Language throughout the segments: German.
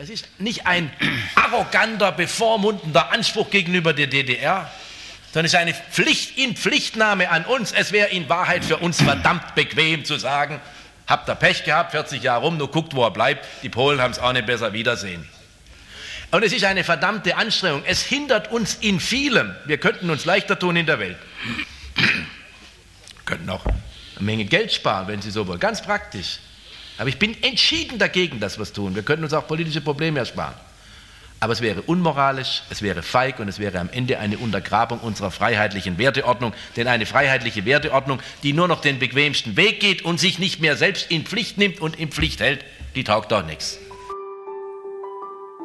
Das ist nicht ein arroganter, bevormundender Anspruch gegenüber der DDR, sondern es ist eine Pflicht in Pflichtnahme an uns. Es wäre in Wahrheit für uns verdammt bequem zu sagen, habt ihr Pech gehabt, 40 Jahre rum, nur guckt, wo er bleibt. Die Polen haben es auch nicht besser wiedersehen. Und es ist eine verdammte Anstrengung. Es hindert uns in vielem. Wir könnten uns leichter tun in der Welt. Wir könnten auch eine Menge Geld sparen, wenn Sie so wollen. Ganz praktisch. Aber ich bin entschieden dagegen, dass wir es tun. Wir könnten uns auch politische Probleme ersparen. Aber es wäre unmoralisch, es wäre feig und es wäre am Ende eine Untergrabung unserer freiheitlichen Werteordnung. Denn eine freiheitliche Werteordnung, die nur noch den bequemsten Weg geht und sich nicht mehr selbst in Pflicht nimmt und in Pflicht hält, die taugt doch nichts.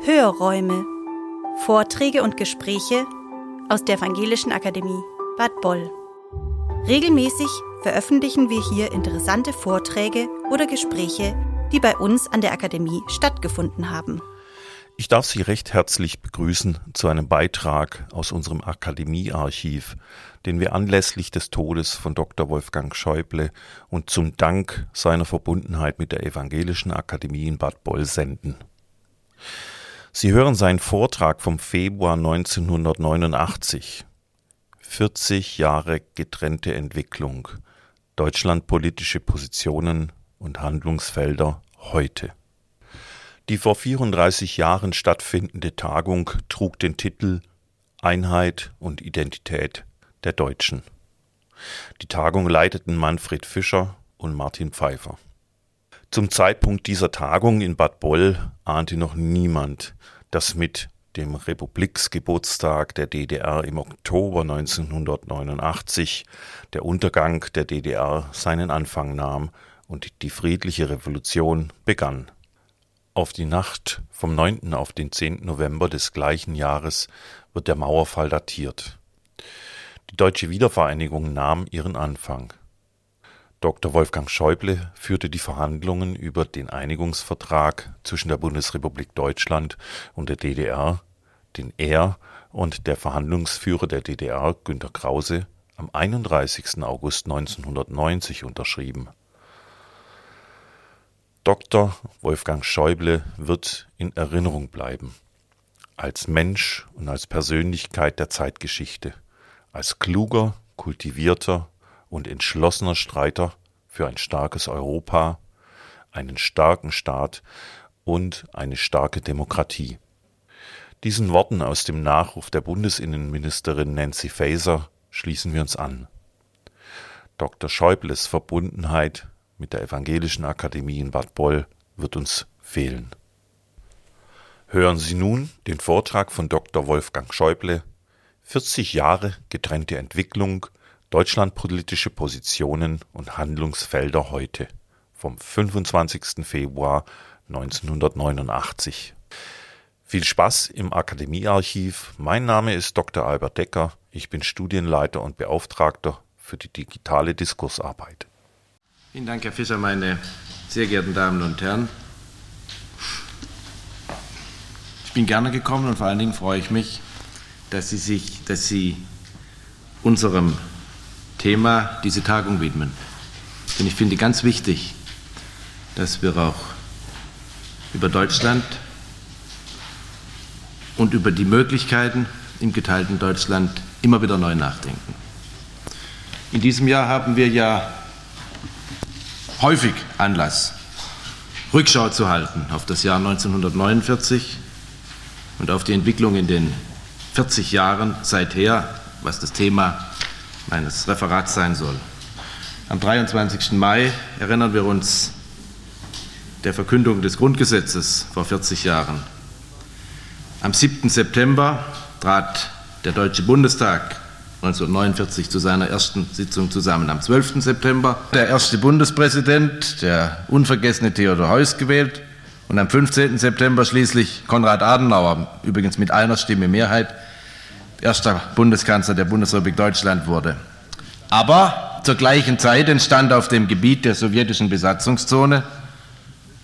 Hörräume. Vorträge und Gespräche aus der Evangelischen Akademie Bad Boll. Regelmäßig veröffentlichen wir hier interessante Vorträge oder Gespräche, die bei uns an der Akademie stattgefunden haben. Ich darf Sie recht herzlich begrüßen zu einem Beitrag aus unserem Akademiearchiv, den wir anlässlich des Todes von Dr. Wolfgang Schäuble und zum Dank seiner Verbundenheit mit der Evangelischen Akademie in Bad Boll senden. Sie hören seinen Vortrag vom Februar 1989. 40 Jahre getrennte Entwicklung Deutschlandpolitische Positionen und Handlungsfelder heute. Die vor 34 Jahren stattfindende Tagung trug den Titel Einheit und Identität der Deutschen. Die Tagung leiteten Manfred Fischer und Martin Pfeiffer. Zum Zeitpunkt dieser Tagung in Bad Boll ahnte noch niemand, dass mit dem Republiksgeburtstag der DDR im Oktober 1989 der Untergang der DDR seinen Anfang nahm und die friedliche Revolution begann. Auf die Nacht vom 9. auf den 10. November des gleichen Jahres wird der Mauerfall datiert. Die deutsche Wiedervereinigung nahm ihren Anfang. Dr. Wolfgang Schäuble führte die Verhandlungen über den Einigungsvertrag zwischen der Bundesrepublik Deutschland und der DDR, den er und der Verhandlungsführer der DDR, Günter Krause, am 31. August 1990 unterschrieben. Dr. Wolfgang Schäuble wird in Erinnerung bleiben. Als Mensch und als Persönlichkeit der Zeitgeschichte, als kluger, kultivierter und entschlossener Streiter für ein starkes Europa, einen starken Staat und eine starke Demokratie. Diesen Worten aus dem Nachruf der Bundesinnenministerin Nancy Faeser schließen wir uns an. Dr. Schäubles Verbundenheit mit der Evangelischen Akademie in Bad Boll wird uns fehlen. Hören Sie nun den Vortrag von Dr. Wolfgang Schäuble 40 Jahre getrennte Entwicklung Deutschlandpolitische Positionen und Handlungsfelder heute vom 25. Februar 1989. Viel Spaß im Akademiearchiv. Mein Name ist Dr. Albert Decker. Ich bin Studienleiter und Beauftragter für die digitale Diskursarbeit. Vielen Dank, Herr Fischer, meine sehr geehrten Damen und Herren. Ich bin gerne gekommen und vor allen Dingen freue ich mich, dass Sie sich, dass Sie unserem Thema diese Tagung widmen. Denn ich finde ganz wichtig, dass wir auch über Deutschland und über die Möglichkeiten im geteilten Deutschland immer wieder neu nachdenken. In diesem Jahr haben wir ja häufig Anlass, Rückschau zu halten auf das Jahr 1949 und auf die Entwicklung in den 40 Jahren seither, was das Thema meines Referats sein soll. Am 23. Mai erinnern wir uns der Verkündung des Grundgesetzes vor 40 Jahren. Am 7. September trat der Deutsche Bundestag 1949 zu seiner ersten Sitzung zusammen. Am 12. September der erste Bundespräsident, der unvergessene Theodor Heuss, gewählt und am 15. September schließlich Konrad Adenauer, übrigens mit einer Stimme Mehrheit, erster Bundeskanzler der Bundesrepublik Deutschland wurde. Aber zur gleichen Zeit entstand auf dem Gebiet der sowjetischen Besatzungszone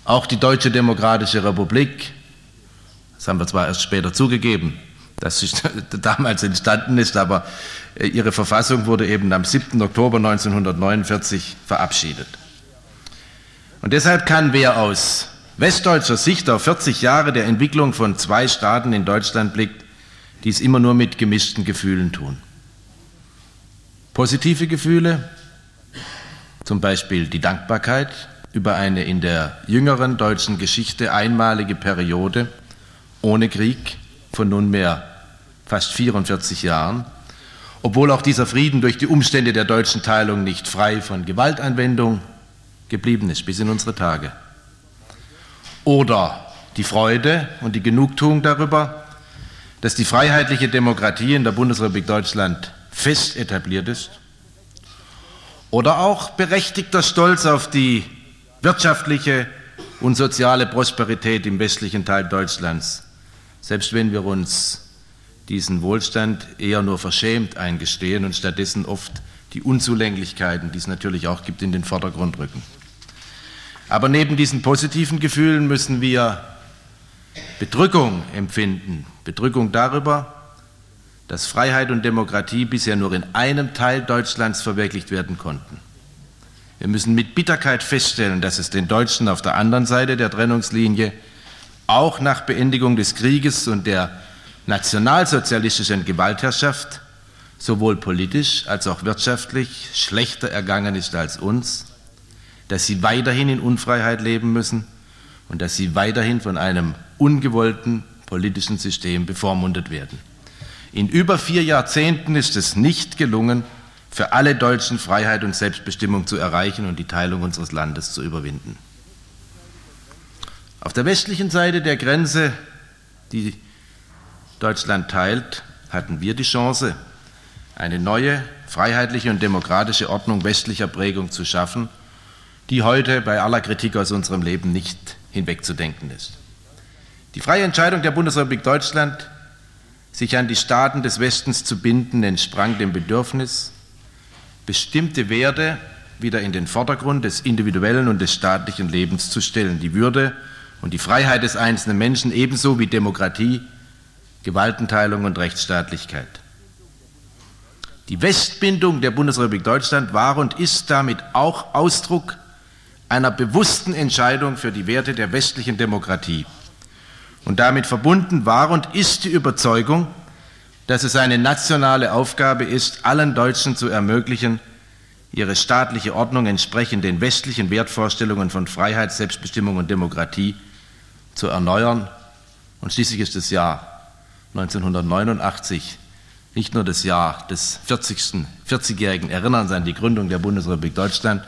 auch die Deutsche Demokratische Republik. Das haben wir zwar erst später zugegeben, dass sie damals entstanden ist, aber ihre Verfassung wurde eben am 7. Oktober 1949 verabschiedet. Und deshalb kann wer aus westdeutscher Sicht auf 40 Jahre der Entwicklung von zwei Staaten in Deutschland blickt, die es immer nur mit gemischten Gefühlen tun. Positive Gefühle, zum Beispiel die Dankbarkeit über eine in der jüngeren deutschen Geschichte einmalige Periode ohne Krieg von nunmehr fast 44 Jahren, obwohl auch dieser Frieden durch die Umstände der deutschen Teilung nicht frei von Gewaltanwendung geblieben ist bis in unsere Tage. Oder die Freude und die Genugtuung darüber, dass die freiheitliche Demokratie in der Bundesrepublik Deutschland fest etabliert ist. Oder auch berechtigter Stolz auf die wirtschaftliche und soziale Prosperität im westlichen Teil Deutschlands, selbst wenn wir uns diesen Wohlstand eher nur verschämt eingestehen und stattdessen oft die Unzulänglichkeiten, die es natürlich auch gibt, in den Vordergrund rücken. Aber neben diesen positiven Gefühlen müssen wir Bedrückung empfinden. Bedrückung darüber, dass Freiheit und Demokratie bisher nur in einem Teil Deutschlands verwirklicht werden konnten. Wir müssen mit Bitterkeit feststellen, dass es den Deutschen auf der anderen Seite der Trennungslinie auch nach Beendigung des Krieges und der nationalsozialistischen Gewaltherrschaft sowohl politisch als auch wirtschaftlich schlechter ergangen ist als uns, dass sie weiterhin in Unfreiheit leben müssen und dass sie weiterhin von einem ungewollten politischen System bevormundet werden. In über vier Jahrzehnten ist es nicht gelungen, für alle Deutschen Freiheit und Selbstbestimmung zu erreichen und die Teilung unseres Landes zu überwinden. Auf der westlichen Seite der Grenze, die Deutschland teilt, hatten wir die Chance, eine neue, freiheitliche und demokratische Ordnung westlicher Prägung zu schaffen, die heute bei aller Kritik aus unserem Leben nicht hinwegzudenken ist. Die freie Entscheidung der Bundesrepublik Deutschland, sich an die Staaten des Westens zu binden, entsprang dem Bedürfnis, bestimmte Werte wieder in den Vordergrund des individuellen und des staatlichen Lebens zu stellen. Die Würde und die Freiheit des einzelnen Menschen ebenso wie Demokratie, Gewaltenteilung und Rechtsstaatlichkeit. Die Westbindung der Bundesrepublik Deutschland war und ist damit auch Ausdruck einer bewussten Entscheidung für die Werte der westlichen Demokratie. Und damit verbunden war und ist die Überzeugung, dass es eine nationale Aufgabe ist, allen Deutschen zu ermöglichen, ihre staatliche Ordnung entsprechend den westlichen Wertvorstellungen von Freiheit, Selbstbestimmung und Demokratie zu erneuern. Und schließlich ist das Jahr 1989 nicht nur das Jahr des 40. 40-jährigen Erinnerns an die Gründung der Bundesrepublik Deutschland,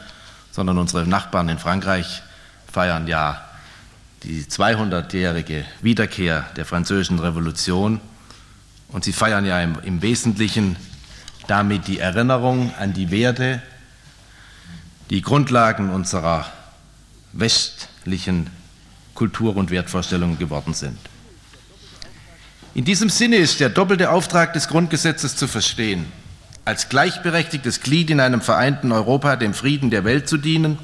sondern unsere Nachbarn in Frankreich feiern ja die 200-jährige Wiederkehr der Französischen Revolution und sie feiern ja im, im Wesentlichen damit die Erinnerung an die Werte, die Grundlagen unserer westlichen Kultur- und Wertvorstellungen geworden sind. In diesem Sinne ist der doppelte Auftrag des Grundgesetzes zu verstehen, als gleichberechtigtes Glied in einem vereinten Europa dem Frieden der Welt zu dienen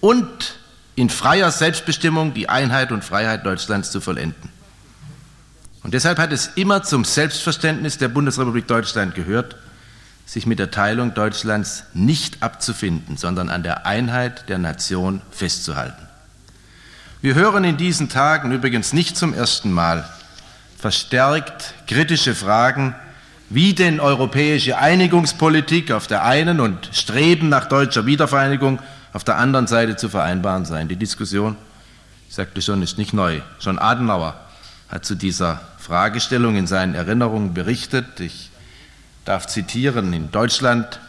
und in freier Selbstbestimmung die Einheit und Freiheit Deutschlands zu vollenden. Und deshalb hat es immer zum Selbstverständnis der Bundesrepublik Deutschland gehört, sich mit der Teilung Deutschlands nicht abzufinden, sondern an der Einheit der Nation festzuhalten. Wir hören in diesen Tagen übrigens nicht zum ersten Mal verstärkt kritische Fragen, wie denn europäische Einigungspolitik auf der einen und Streben nach deutscher Wiedervereinigung auf der anderen Seite zu vereinbaren seien. Die Diskussion, ich sagte schon, ist nicht neu. Schon Adenauer hat zu dieser Fragestellung in seinen Erinnerungen berichtet. Ich darf zitieren, in Deutschland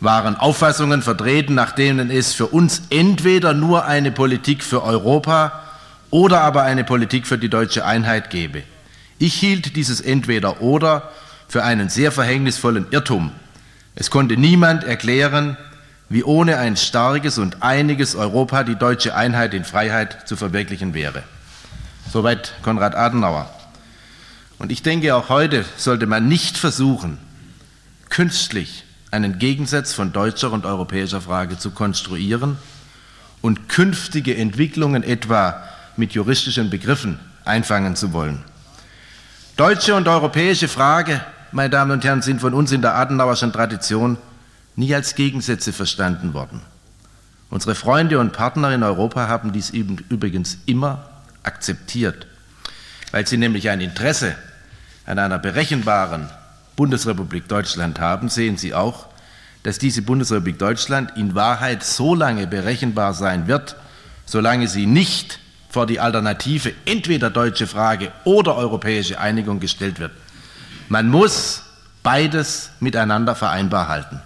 waren Auffassungen vertreten, nach denen es für uns entweder nur eine Politik für Europa oder aber eine Politik für die deutsche Einheit gäbe. Ich hielt dieses entweder oder für einen sehr verhängnisvollen Irrtum. Es konnte niemand erklären, wie ohne ein starkes und einiges Europa die deutsche Einheit in Freiheit zu verwirklichen wäre. Soweit Konrad Adenauer. Und ich denke, auch heute sollte man nicht versuchen, künstlich einen Gegensatz von deutscher und europäischer Frage zu konstruieren und künftige Entwicklungen etwa mit juristischen Begriffen einfangen zu wollen. Deutsche und europäische Frage, meine Damen und Herren, sind von uns in der Adenauerschen Tradition nie als Gegensätze verstanden worden. Unsere Freunde und Partner in Europa haben dies übrigens immer akzeptiert, weil sie nämlich ein Interesse an einer berechenbaren Bundesrepublik Deutschland haben, sehen sie auch, dass diese Bundesrepublik Deutschland in Wahrheit so lange berechenbar sein wird, solange sie nicht vor die Alternative entweder deutsche Frage oder europäische Einigung gestellt wird. Man muss beides miteinander vereinbar halten.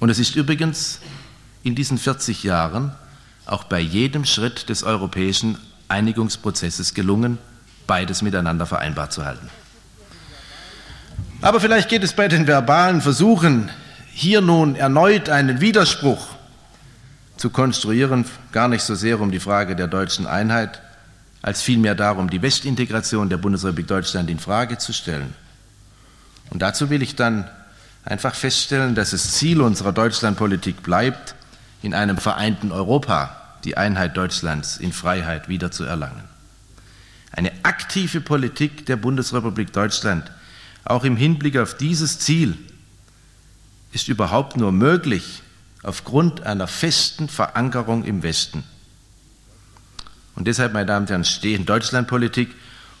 Und es ist übrigens in diesen 40 Jahren auch bei jedem Schritt des europäischen Einigungsprozesses gelungen, beides miteinander vereinbar zu halten. Aber vielleicht geht es bei den verbalen Versuchen, hier nun erneut einen Widerspruch zu konstruieren, gar nicht so sehr um die Frage der deutschen Einheit, als vielmehr darum, die Westintegration der Bundesrepublik Deutschland in Frage zu stellen. Und dazu will ich dann einfach feststellen, dass es Ziel unserer Deutschlandpolitik bleibt, in einem vereinten Europa die Einheit Deutschlands in Freiheit wiederzuerlangen. Eine aktive Politik der Bundesrepublik Deutschland, auch im Hinblick auf dieses Ziel, ist überhaupt nur möglich aufgrund einer festen Verankerung im Westen. Und deshalb, meine Damen und Herren, stehen Deutschlandpolitik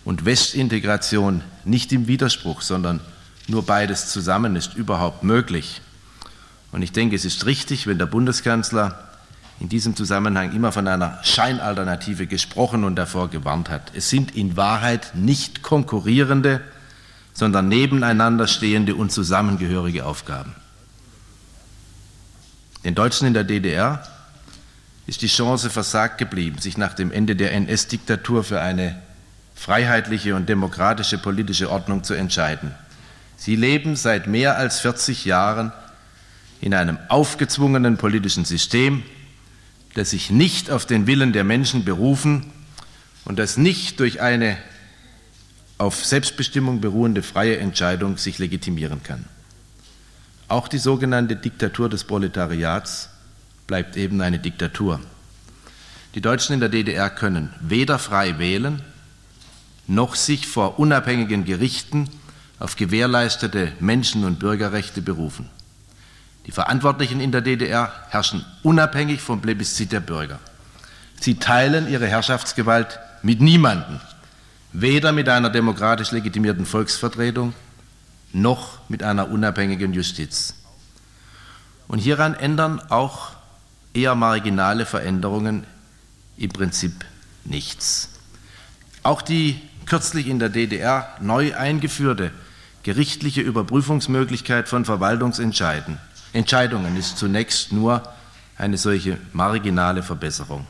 und Westintegration nicht im Widerspruch, sondern nur beides zusammen ist überhaupt möglich. Und ich denke, es ist richtig, wenn der Bundeskanzler in diesem Zusammenhang immer von einer Scheinalternative gesprochen und davor gewarnt hat. Es sind in Wahrheit nicht konkurrierende, sondern nebeneinander stehende und zusammengehörige Aufgaben. Den Deutschen in der DDR ist die Chance versagt geblieben, sich nach dem Ende der NS-Diktatur für eine freiheitliche und demokratische politische Ordnung zu entscheiden. Sie leben seit mehr als 40 Jahren in einem aufgezwungenen politischen System, das sich nicht auf den Willen der Menschen berufen und das nicht durch eine auf Selbstbestimmung beruhende freie Entscheidung sich legitimieren kann. Auch die sogenannte Diktatur des Proletariats bleibt eben eine Diktatur. Die Deutschen in der DDR können weder frei wählen, noch sich vor unabhängigen Gerichten auf gewährleistete Menschen- und Bürgerrechte berufen. Die Verantwortlichen in der DDR herrschen unabhängig vom Plebiszit der Bürger. Sie teilen ihre Herrschaftsgewalt mit niemandem, weder mit einer demokratisch legitimierten Volksvertretung noch mit einer unabhängigen Justiz. Und hieran ändern auch eher marginale Veränderungen im Prinzip nichts. Auch die kürzlich in der DDR neu eingeführte gerichtliche Überprüfungsmöglichkeit von Verwaltungsentscheidungen ist zunächst nur eine solche marginale Verbesserung.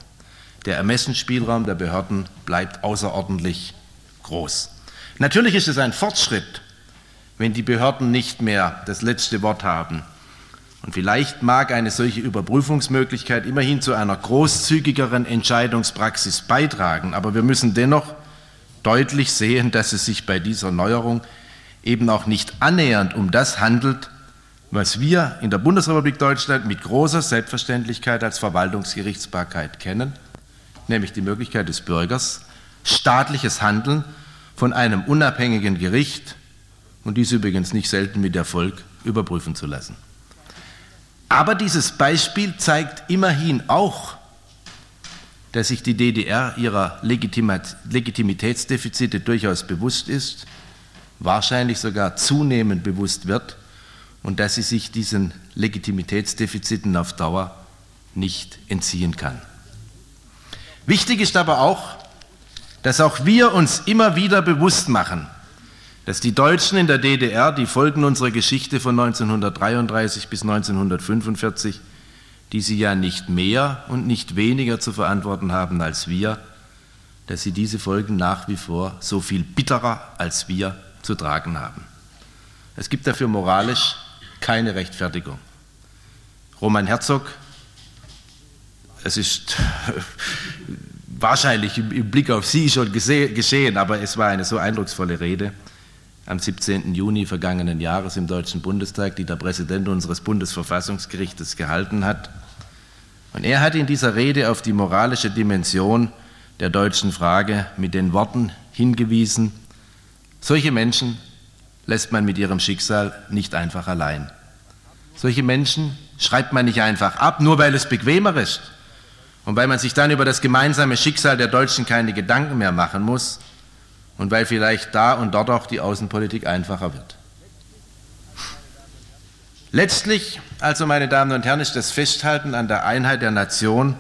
Der Ermessensspielraum der Behörden bleibt außerordentlich groß. Natürlich ist es ein Fortschritt, wenn die Behörden nicht mehr das letzte Wort haben. Und vielleicht mag eine solche Überprüfungsmöglichkeit immerhin zu einer großzügigeren Entscheidungspraxis beitragen, aber wir müssen dennoch deutlich sehen, dass es sich bei dieser Neuerung eben auch nicht annähernd um das handelt, was wir in der Bundesrepublik Deutschland mit großer Selbstverständlichkeit als Verwaltungsgerichtsbarkeit kennen, nämlich die Möglichkeit des Bürgers, staatliches Handeln von einem unabhängigen Gericht und dies übrigens nicht selten mit Erfolg überprüfen zu lassen. Aber dieses Beispiel zeigt immerhin auch, dass sich die DDR ihrer Legitimitätsdefizite durchaus bewusst ist, wahrscheinlich sogar zunehmend bewusst wird und dass sie sich diesen Legitimitätsdefiziten auf Dauer nicht entziehen kann. Wichtig ist aber auch, dass auch wir uns immer wieder bewusst machen, dass die Deutschen in der DDR die Folgen unserer Geschichte von 1933 bis 1945, die sie ja nicht mehr und nicht weniger zu verantworten haben als wir, dass sie diese Folgen nach wie vor so viel bitterer als wir zu tragen haben. Es gibt dafür moralisch keine Rechtfertigung. Roman Herzog, es ist wahrscheinlich im Blick auf Sie schon geschehen, aber es war eine so eindrucksvolle Rede am 17. Juni vergangenen Jahres im Deutschen Bundestag, die der Präsident unseres Bundesverfassungsgerichtes gehalten hat. Und er hat in dieser Rede auf die moralische Dimension der deutschen Frage mit den Worten hingewiesen, solche Menschen lässt man mit ihrem Schicksal nicht einfach allein. Solche Menschen schreibt man nicht einfach ab, nur weil es bequemer ist und weil man sich dann über das gemeinsame Schicksal der Deutschen keine Gedanken mehr machen muss und weil vielleicht da und dort auch die Außenpolitik einfacher wird. Letztlich, also meine Damen und Herren, ist das Festhalten an der Einheit der Nation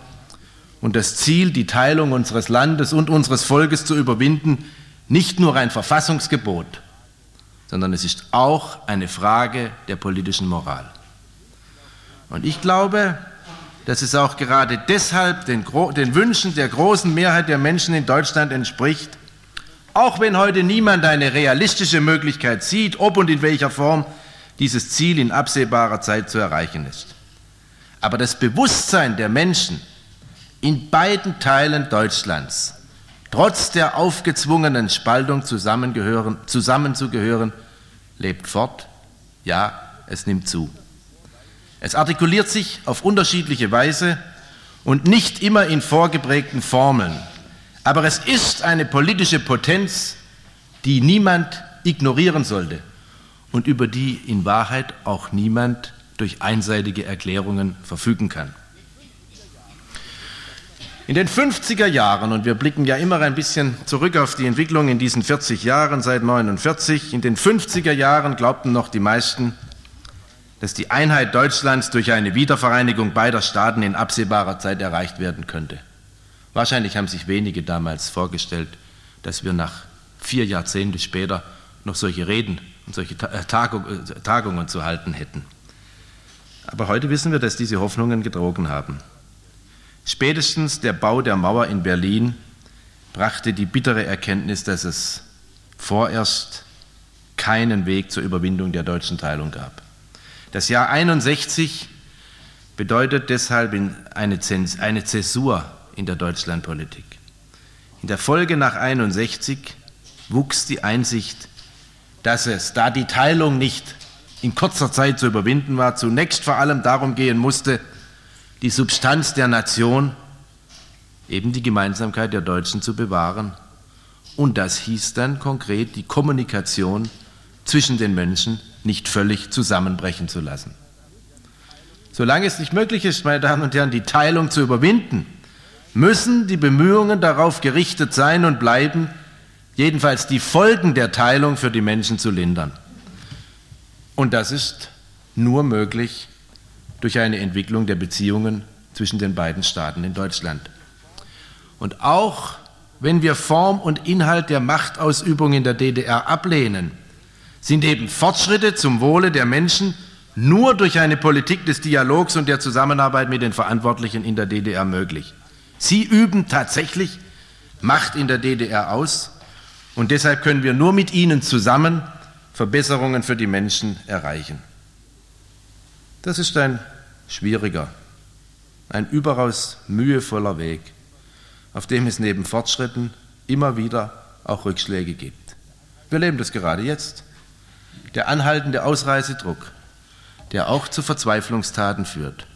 und das Ziel, die Teilung unseres Landes und unseres Volkes zu überwinden, nicht nur ein Verfassungsgebot, sondern es ist auch eine Frage der politischen Moral. Und ich glaube, dass es auch gerade deshalb den, den, Wünschen der großen Mehrheit der Menschen in Deutschland entspricht, auch wenn heute niemand eine realistische Möglichkeit sieht, ob und in welcher Form dieses Ziel in absehbarer Zeit zu erreichen ist. Aber das Bewusstsein der Menschen in beiden Teilen Deutschlands trotz der aufgezwungenen Spaltung zusammenzugehören, lebt fort. Ja, es nimmt zu. Es artikuliert sich auf unterschiedliche Weise und nicht immer in vorgeprägten Formeln. Aber es ist eine politische Potenz, die niemand ignorieren sollte und über die in Wahrheit auch niemand durch einseitige Erklärungen verfügen kann. In den 50er Jahren, und wir blicken ja immer ein bisschen zurück auf die Entwicklung in diesen 40 Jahren seit 49, in den 50er Jahren glaubten noch die meisten, dass die Einheit Deutschlands durch eine Wiedervereinigung beider Staaten in absehbarer Zeit erreicht werden könnte. Wahrscheinlich haben sich wenige damals vorgestellt, dass wir nach vier Jahrzehnte später noch solche Reden und solche äh, Tagungen zu halten hätten. Aber heute wissen wir, dass diese Hoffnungen gedrogen haben. Spätestens der Bau der Mauer in Berlin brachte die bittere Erkenntnis, dass es vorerst keinen Weg zur Überwindung der deutschen Teilung gab. Das Jahr 61 bedeutet deshalb eine Zäsur in der Deutschlandpolitik. In der Folge nach 61 wuchs die Einsicht, dass es, da die Teilung nicht in kurzer Zeit zu überwinden war, zunächst vor allem darum gehen musste, die Substanz der Nation, eben die Gemeinsamkeit der Deutschen zu bewahren. Und das hieß dann konkret, die Kommunikation zwischen den Menschen nicht völlig zusammenbrechen zu lassen. Solange es nicht möglich ist, meine Damen und Herren, die Teilung zu überwinden, müssen die Bemühungen darauf gerichtet sein und bleiben, jedenfalls die Folgen der Teilung für die Menschen zu lindern. Und das ist nur möglich, durch eine Entwicklung der Beziehungen zwischen den beiden Staaten in Deutschland. Und auch wenn wir Form und Inhalt der Machtausübung in der DDR ablehnen, sind eben Fortschritte zum Wohle der Menschen nur durch eine Politik des Dialogs und der Zusammenarbeit mit den Verantwortlichen in der DDR möglich. Sie üben tatsächlich Macht in der DDR aus und deshalb können wir nur mit ihnen zusammen Verbesserungen für die Menschen erreichen. Das ist ein schwieriger, ein überaus mühevoller Weg, auf dem es neben Fortschritten immer wieder auch Rückschläge gibt. Wir leben das gerade jetzt. Der anhaltende Ausreisedruck, der auch zu Verzweiflungstaten führt.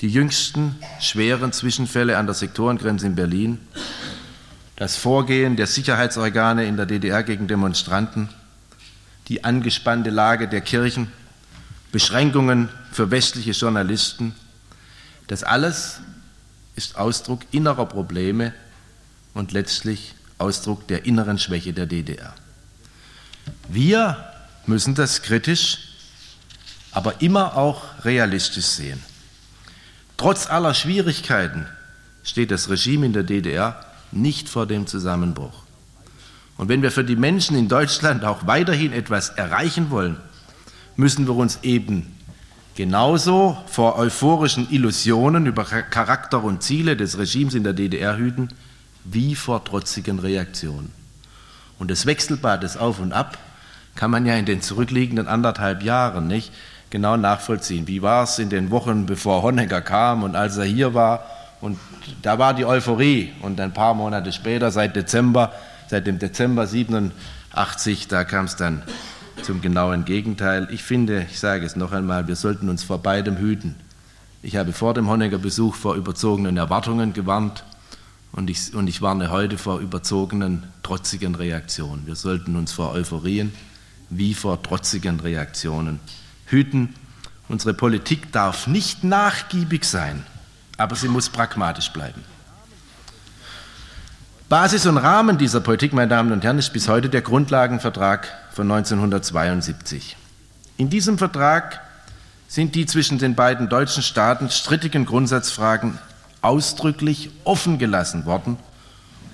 Die jüngsten schweren Zwischenfälle an der Sektorengrenze in Berlin, das Vorgehen der Sicherheitsorgane in der DDR gegen Demonstranten, die angespannte Lage der Kirchen Beschränkungen für westliche Journalisten. Das alles ist Ausdruck innerer Probleme und letztlich Ausdruck der inneren Schwäche der DDR. Wir müssen das kritisch, aber immer auch realistisch sehen. Trotz aller Schwierigkeiten steht das Regime in der DDR nicht vor dem Zusammenbruch. Und wenn wir für die Menschen in Deutschland auch weiterhin etwas erreichen wollen, müssen wir uns eben genauso vor euphorischen Illusionen über Charakter und Ziele des Regimes in der DDR hüten, wie vor trotzigen Reaktionen. Und das Wechselbad des Auf und Ab kann man ja in den zurückliegenden anderthalb Jahren nicht genau nachvollziehen. Wie war es in den Wochen, bevor Honecker kam und als er hier war? Und da war die Euphorie. Und ein paar Monate später, seit Dezember, seit dem Dezember 87, da kam es dann zum genauen Gegenteil. Ich finde, ich sage es noch einmal, wir sollten uns vor beidem hüten. Ich habe vor dem Honecker-Besuch vor überzogenen Erwartungen gewarnt und ich, und ich warne heute vor überzogenen, trotzigen Reaktionen. Wir sollten uns vor Euphorien wie vor trotzigen Reaktionen hüten Unsere Politik darf nicht nachgiebig sein, aber sie muss pragmatisch bleiben. Basis und Rahmen dieser Politik, meine Damen und Herren, ist bis heute der Grundlagenvertrag von 1972. In diesem Vertrag sind die zwischen den beiden deutschen Staaten strittigen Grundsatzfragen ausdrücklich offen gelassen worden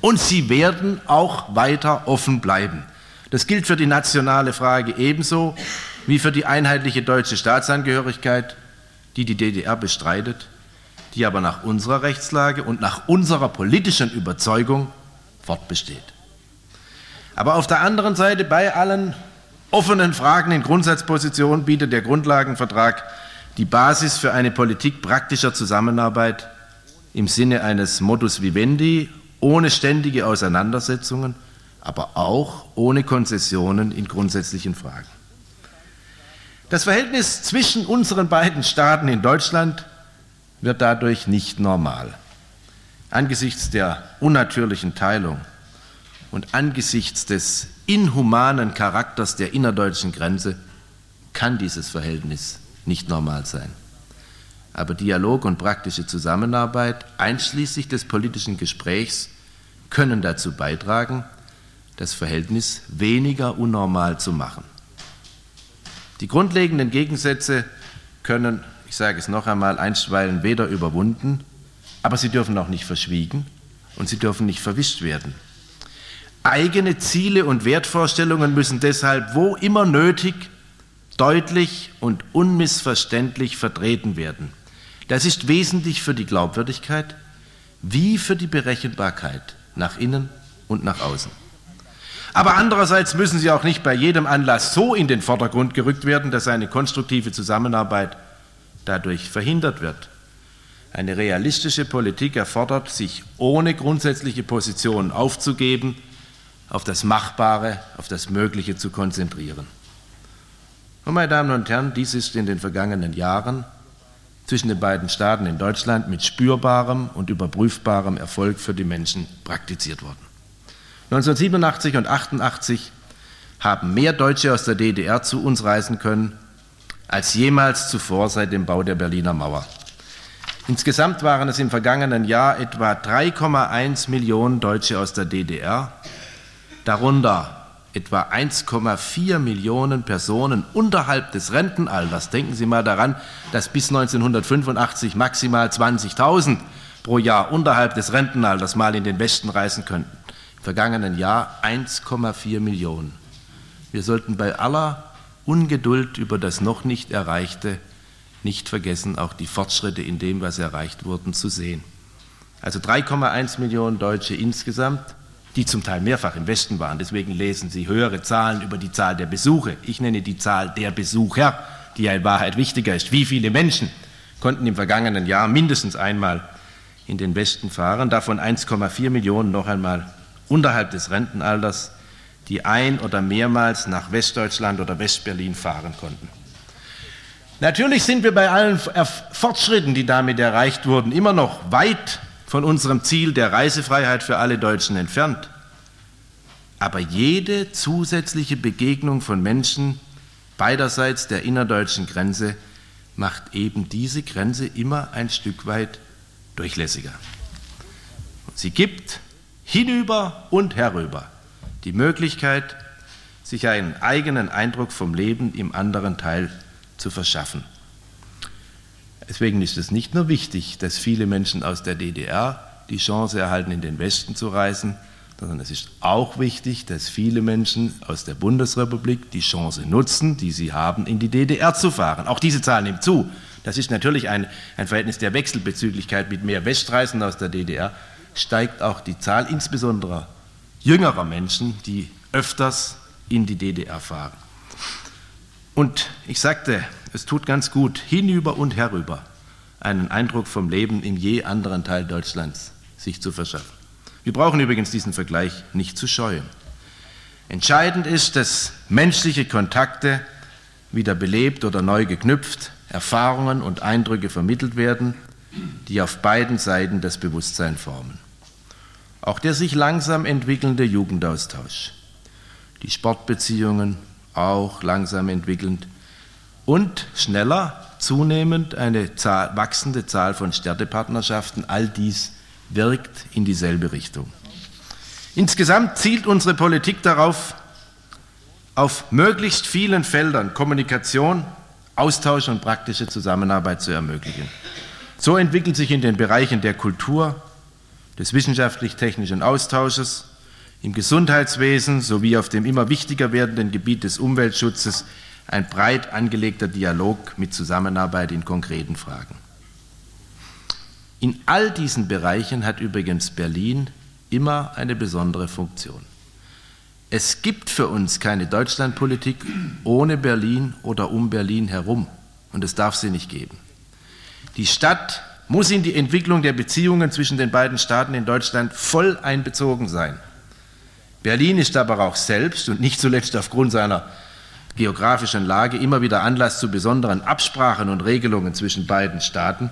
und sie werden auch weiter offen bleiben. Das gilt für die nationale Frage ebenso wie für die einheitliche deutsche Staatsangehörigkeit, die die DDR bestreitet, die aber nach unserer Rechtslage und nach unserer politischen Überzeugung fortbesteht. Aber auf der anderen Seite bei allen offenen Fragen in Grundsatzpositionen bietet der Grundlagenvertrag die Basis für eine Politik praktischer Zusammenarbeit im Sinne eines Modus vivendi, ohne ständige Auseinandersetzungen, aber auch ohne Konzessionen in grundsätzlichen Fragen. Das Verhältnis zwischen unseren beiden Staaten in Deutschland wird dadurch nicht normal. Angesichts der unnatürlichen Teilung und angesichts des inhumanen Charakters der innerdeutschen Grenze kann dieses Verhältnis nicht normal sein. Aber Dialog und praktische Zusammenarbeit, einschließlich des politischen Gesprächs, können dazu beitragen, das Verhältnis weniger unnormal zu machen. Die grundlegenden Gegensätze können, ich sage es noch einmal, einstweilen weder überwunden aber sie dürfen auch nicht verschwiegen und sie dürfen nicht verwischt werden. Eigene Ziele und Wertvorstellungen müssen deshalb, wo immer nötig, deutlich und unmissverständlich vertreten werden. Das ist wesentlich für die Glaubwürdigkeit wie für die Berechenbarkeit nach innen und nach außen. Aber andererseits müssen sie auch nicht bei jedem Anlass so in den Vordergrund gerückt werden, dass eine konstruktive Zusammenarbeit dadurch verhindert wird. Eine realistische Politik erfordert, sich ohne grundsätzliche Positionen aufzugeben, auf das Machbare, auf das Mögliche zu konzentrieren. Und meine Damen und Herren, dies ist in den vergangenen Jahren zwischen den beiden Staaten in Deutschland mit spürbarem und überprüfbarem Erfolg für die Menschen praktiziert worden. 1987 und 1988 haben mehr Deutsche aus der DDR zu uns reisen können als jemals zuvor seit dem Bau der Berliner Mauer. Insgesamt waren es im vergangenen Jahr etwa 3,1 Millionen Deutsche aus der DDR, darunter etwa 1,4 Millionen Personen unterhalb des Rentenalters. Denken Sie mal daran, dass bis 1985 maximal 20.000 pro Jahr unterhalb des Rentenalters mal in den Westen reisen könnten. Vergangenen Jahr 1,4 Millionen. Wir sollten bei aller Ungeduld über das noch nicht Erreichte nicht vergessen, auch die Fortschritte in dem, was erreicht wurden, zu sehen. Also 3,1 Millionen Deutsche insgesamt, die zum Teil mehrfach im Westen waren. Deswegen lesen Sie höhere Zahlen über die Zahl der Besuche. Ich nenne die Zahl der Besucher, die ja in Wahrheit wichtiger ist. Wie viele Menschen konnten im vergangenen Jahr mindestens einmal in den Westen fahren? Davon 1,4 Millionen noch einmal unterhalb des Rentenalters, die ein- oder mehrmals nach Westdeutschland oder Westberlin fahren konnten. Natürlich sind wir bei allen Fortschritten, die damit erreicht wurden, immer noch weit von unserem Ziel der Reisefreiheit für alle Deutschen entfernt. Aber jede zusätzliche Begegnung von Menschen beiderseits der innerdeutschen Grenze macht eben diese Grenze immer ein Stück weit durchlässiger. Sie gibt hinüber und herüber die Möglichkeit, sich einen eigenen Eindruck vom Leben im anderen Teil zu verschaffen. Deswegen ist es nicht nur wichtig, dass viele Menschen aus der DDR die Chance erhalten, in den Westen zu reisen, sondern es ist auch wichtig, dass viele Menschen aus der Bundesrepublik die Chance nutzen, die sie haben, in die DDR zu fahren. Auch diese Zahl nimmt zu. Das ist natürlich ein, ein Verhältnis der Wechselbezüglichkeit mit mehr Westreisen aus der DDR, steigt auch die Zahl insbesondere jüngerer Menschen, die öfters in die DDR fahren. Und ich sagte, es tut ganz gut, hinüber und herüber einen Eindruck vom Leben im je anderen Teil Deutschlands sich zu verschaffen. Wir brauchen übrigens diesen Vergleich nicht zu scheuen. Entscheidend ist, dass menschliche Kontakte wieder belebt oder neu geknüpft, Erfahrungen und Eindrücke vermittelt werden, die auf beiden Seiten das Bewusstsein formen. Auch der sich langsam entwickelnde Jugendaustausch, die Sportbeziehungen, auch langsam entwickelnd und schneller zunehmend eine Zahl, wachsende Zahl von Städtepartnerschaften. All dies wirkt in dieselbe Richtung. Insgesamt zielt unsere Politik darauf, auf möglichst vielen Feldern Kommunikation, Austausch und praktische Zusammenarbeit zu ermöglichen. So entwickelt sich in den Bereichen der Kultur, des wissenschaftlich-technischen Austausches, im Gesundheitswesen sowie auf dem immer wichtiger werdenden Gebiet des Umweltschutzes ein breit angelegter Dialog mit Zusammenarbeit in konkreten Fragen. In all diesen Bereichen hat übrigens Berlin immer eine besondere Funktion. Es gibt für uns keine Deutschlandpolitik ohne Berlin oder um Berlin herum und es darf sie nicht geben. Die Stadt muss in die Entwicklung der Beziehungen zwischen den beiden Staaten in Deutschland voll einbezogen sein. Berlin ist aber auch selbst und nicht zuletzt aufgrund seiner geografischen Lage immer wieder Anlass zu besonderen Absprachen und Regelungen zwischen beiden Staaten.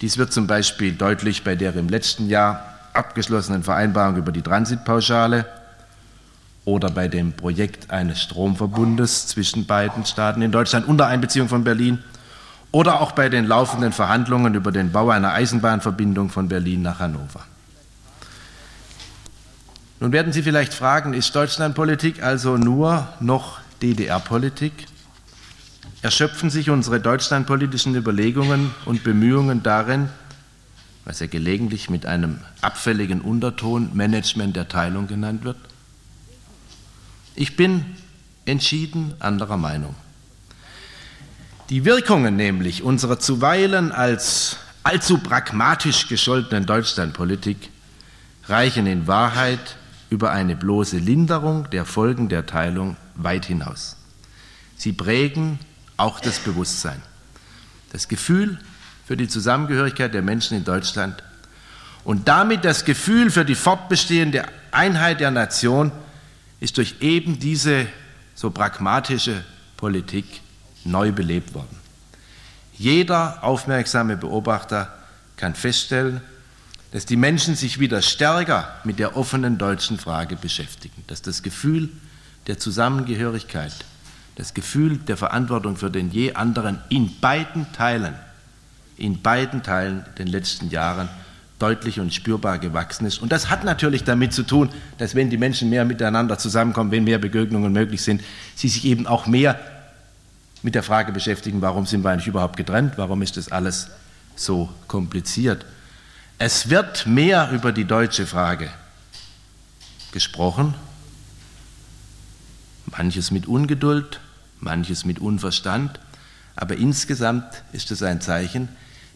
Dies wird zum Beispiel deutlich bei der im letzten Jahr abgeschlossenen Vereinbarung über die Transitpauschale oder bei dem Projekt eines Stromverbundes zwischen beiden Staaten in Deutschland unter Einbeziehung von Berlin oder auch bei den laufenden Verhandlungen über den Bau einer Eisenbahnverbindung von Berlin nach Hannover. Nun werden Sie vielleicht fragen, ist Deutschlandpolitik also nur noch DDR-Politik? Erschöpfen sich unsere deutschlandpolitischen Überlegungen und Bemühungen darin, was ja gelegentlich mit einem abfälligen Unterton Management der Teilung genannt wird? Ich bin entschieden anderer Meinung. Die Wirkungen nämlich unserer zuweilen als allzu pragmatisch gescholtenen Deutschlandpolitik reichen in Wahrheit über eine bloße Linderung der Folgen der Teilung weit hinaus. Sie prägen auch das Bewusstsein, das Gefühl für die Zusammengehörigkeit der Menschen in Deutschland und damit das Gefühl für die fortbestehende Einheit der Nation ist durch eben diese so pragmatische Politik neu belebt worden. Jeder aufmerksame Beobachter kann feststellen, dass die Menschen sich wieder stärker mit der offenen deutschen Frage beschäftigen, dass das Gefühl der Zusammengehörigkeit, das Gefühl der Verantwortung für den je anderen in beiden Teilen, in beiden Teilen den letzten Jahren deutlich und spürbar gewachsen ist. Und das hat natürlich damit zu tun, dass wenn die Menschen mehr miteinander zusammenkommen, wenn mehr Begegnungen möglich sind, sie sich eben auch mehr mit der Frage beschäftigen, warum sind wir eigentlich überhaupt getrennt, warum ist das alles so kompliziert. Es wird mehr über die deutsche Frage gesprochen, manches mit Ungeduld, manches mit Unverstand, aber insgesamt ist es ein Zeichen,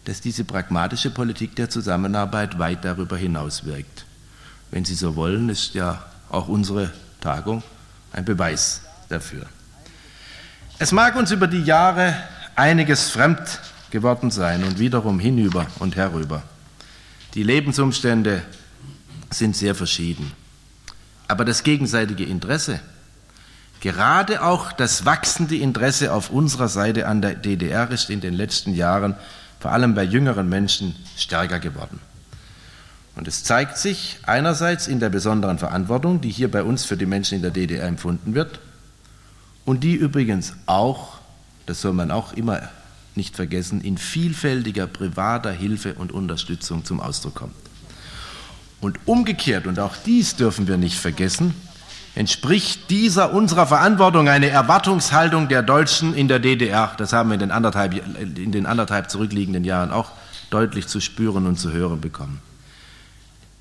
dass diese pragmatische Politik der Zusammenarbeit weit darüber hinaus wirkt. Wenn Sie so wollen, ist ja auch unsere Tagung ein Beweis dafür. Es mag uns über die Jahre einiges fremd geworden sein und wiederum hinüber und herüber. Die Lebensumstände sind sehr verschieden. Aber das gegenseitige Interesse, gerade auch das wachsende Interesse auf unserer Seite an der DDR ist in den letzten Jahren vor allem bei jüngeren Menschen stärker geworden. Und es zeigt sich einerseits in der besonderen Verantwortung, die hier bei uns für die Menschen in der DDR empfunden wird, und die übrigens auch, das soll man auch immer nicht vergessen, in vielfältiger privater Hilfe und Unterstützung zum Ausdruck kommt. Und umgekehrt, und auch dies dürfen wir nicht vergessen, entspricht dieser unserer Verantwortung eine Erwartungshaltung der Deutschen in der DDR. Das haben wir in den anderthalb, in den anderthalb zurückliegenden Jahren auch deutlich zu spüren und zu hören bekommen.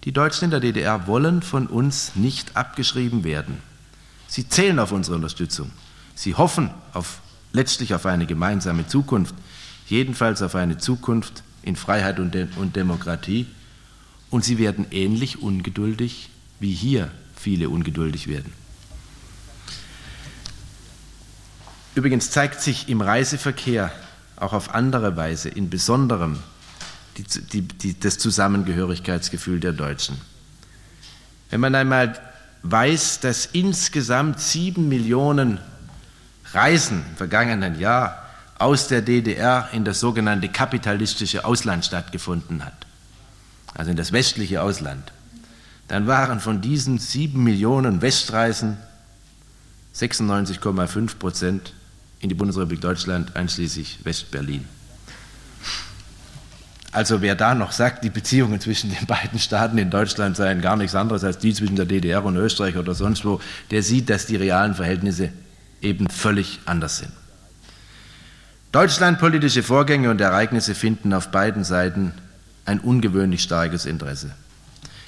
Die Deutschen in der DDR wollen von uns nicht abgeschrieben werden. Sie zählen auf unsere Unterstützung. Sie hoffen auf, letztlich auf eine gemeinsame Zukunft, jedenfalls auf eine Zukunft in Freiheit und, De und Demokratie. Und sie werden ähnlich ungeduldig, wie hier viele ungeduldig werden. Übrigens zeigt sich im Reiseverkehr auch auf andere Weise in besonderem die, die, die, das Zusammengehörigkeitsgefühl der Deutschen. Wenn man einmal weiß, dass insgesamt sieben Millionen Reisen im vergangenen Jahr aus der DDR in das sogenannte kapitalistische Ausland stattgefunden hat, also in das westliche Ausland, dann waren von diesen sieben Millionen Westreisen 96,5 Prozent in die Bundesrepublik Deutschland, einschließlich Westberlin. Also wer da noch sagt, die Beziehungen zwischen den beiden Staaten in Deutschland seien gar nichts anderes als die zwischen der DDR und Österreich oder sonst wo, der sieht, dass die realen Verhältnisse eben völlig anders sind. Deutschlandpolitische Vorgänge und Ereignisse finden auf beiden Seiten ein ungewöhnlich starkes Interesse.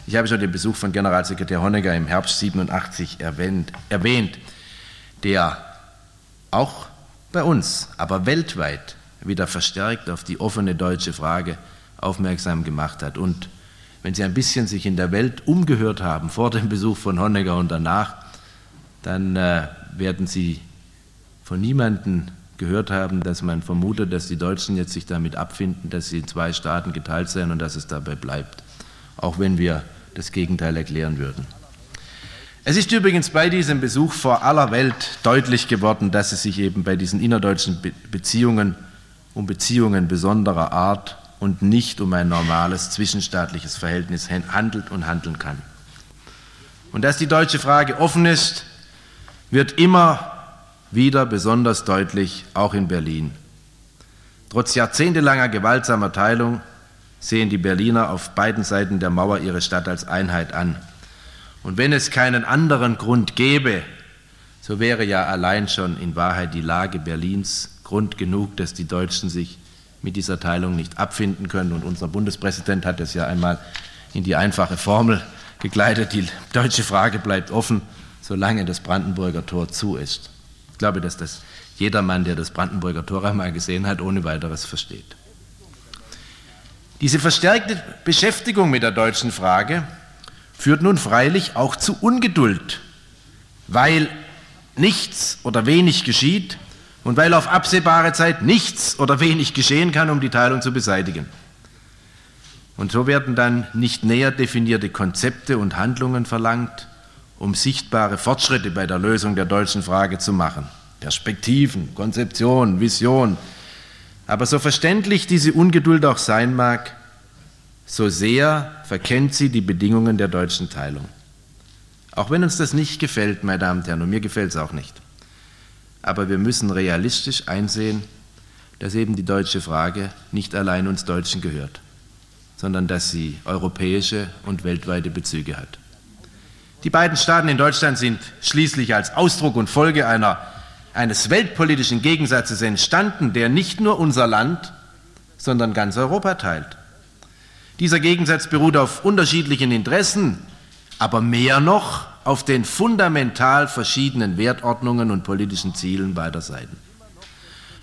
Ich habe schon den Besuch von Generalsekretär Honecker im Herbst 87 erwähnt, erwähnt der auch bei uns, aber weltweit wieder verstärkt auf die offene deutsche Frage aufmerksam gemacht hat. Und wenn Sie ein bisschen sich in der Welt umgehört haben vor dem Besuch von Honecker und danach, dann äh, werden Sie von niemandem gehört haben, dass man vermutet, dass die Deutschen jetzt sich damit abfinden, dass sie in zwei Staaten geteilt seien und dass es dabei bleibt, auch wenn wir das Gegenteil erklären würden. Es ist übrigens bei diesem Besuch vor aller Welt deutlich geworden, dass es sich eben bei diesen innerdeutschen Beziehungen um Beziehungen besonderer Art und nicht um ein normales zwischenstaatliches Verhältnis handelt und handeln kann. Und dass die deutsche Frage offen ist, wird immer wieder besonders deutlich, auch in Berlin. Trotz jahrzehntelanger gewaltsamer Teilung sehen die Berliner auf beiden Seiten der Mauer ihre Stadt als Einheit an. Und wenn es keinen anderen Grund gäbe, so wäre ja allein schon in Wahrheit die Lage Berlins Grund genug, dass die Deutschen sich mit dieser Teilung nicht abfinden können. Und unser Bundespräsident hat es ja einmal in die einfache Formel gekleidet, die deutsche Frage bleibt offen, solange das Brandenburger Tor zu ist. Ich glaube, dass das jedermann, der das Brandenburger Tor einmal gesehen hat, ohne weiteres versteht. Diese verstärkte Beschäftigung mit der deutschen Frage führt nun freilich auch zu Ungeduld, weil nichts oder wenig geschieht und weil auf absehbare Zeit nichts oder wenig geschehen kann, um die Teilung zu beseitigen. Und so werden dann nicht näher definierte Konzepte und Handlungen verlangt, um sichtbare Fortschritte bei der Lösung der deutschen Frage zu machen. Perspektiven, Konzeption, Vision. Aber so verständlich diese Ungeduld auch sein mag, so sehr verkennt sie die Bedingungen der deutschen Teilung. Auch wenn uns das nicht gefällt, meine Damen und Herren, und mir gefällt es auch nicht. Aber wir müssen realistisch einsehen, dass eben die deutsche Frage nicht allein uns Deutschen gehört, sondern dass sie europäische und weltweite Bezüge hat. Die beiden Staaten in Deutschland sind schließlich als Ausdruck und Folge einer, eines weltpolitischen Gegensatzes entstanden, der nicht nur unser Land, sondern ganz Europa teilt. Dieser Gegensatz beruht auf unterschiedlichen Interessen, aber mehr noch auf den fundamental verschiedenen Wertordnungen und politischen Zielen beider Seiten.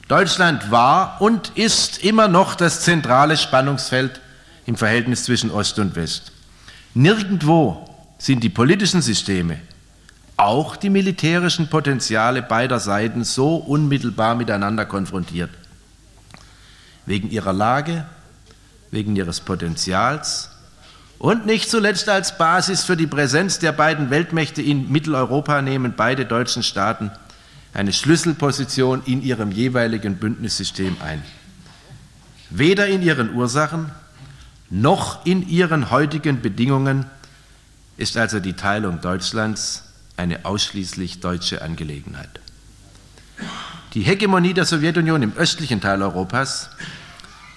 Deutschland war und ist immer noch das zentrale Spannungsfeld im Verhältnis zwischen Ost und West. Nirgendwo sind die politischen Systeme, auch die militärischen Potenziale beider Seiten so unmittelbar miteinander konfrontiert. Wegen ihrer Lage, wegen ihres Potenzials und nicht zuletzt als Basis für die Präsenz der beiden Weltmächte in Mitteleuropa nehmen beide deutschen Staaten eine Schlüsselposition in ihrem jeweiligen Bündnissystem ein. Weder in ihren Ursachen noch in ihren heutigen Bedingungen ist also die Teilung Deutschlands eine ausschließlich deutsche Angelegenheit. Die Hegemonie der Sowjetunion im östlichen Teil Europas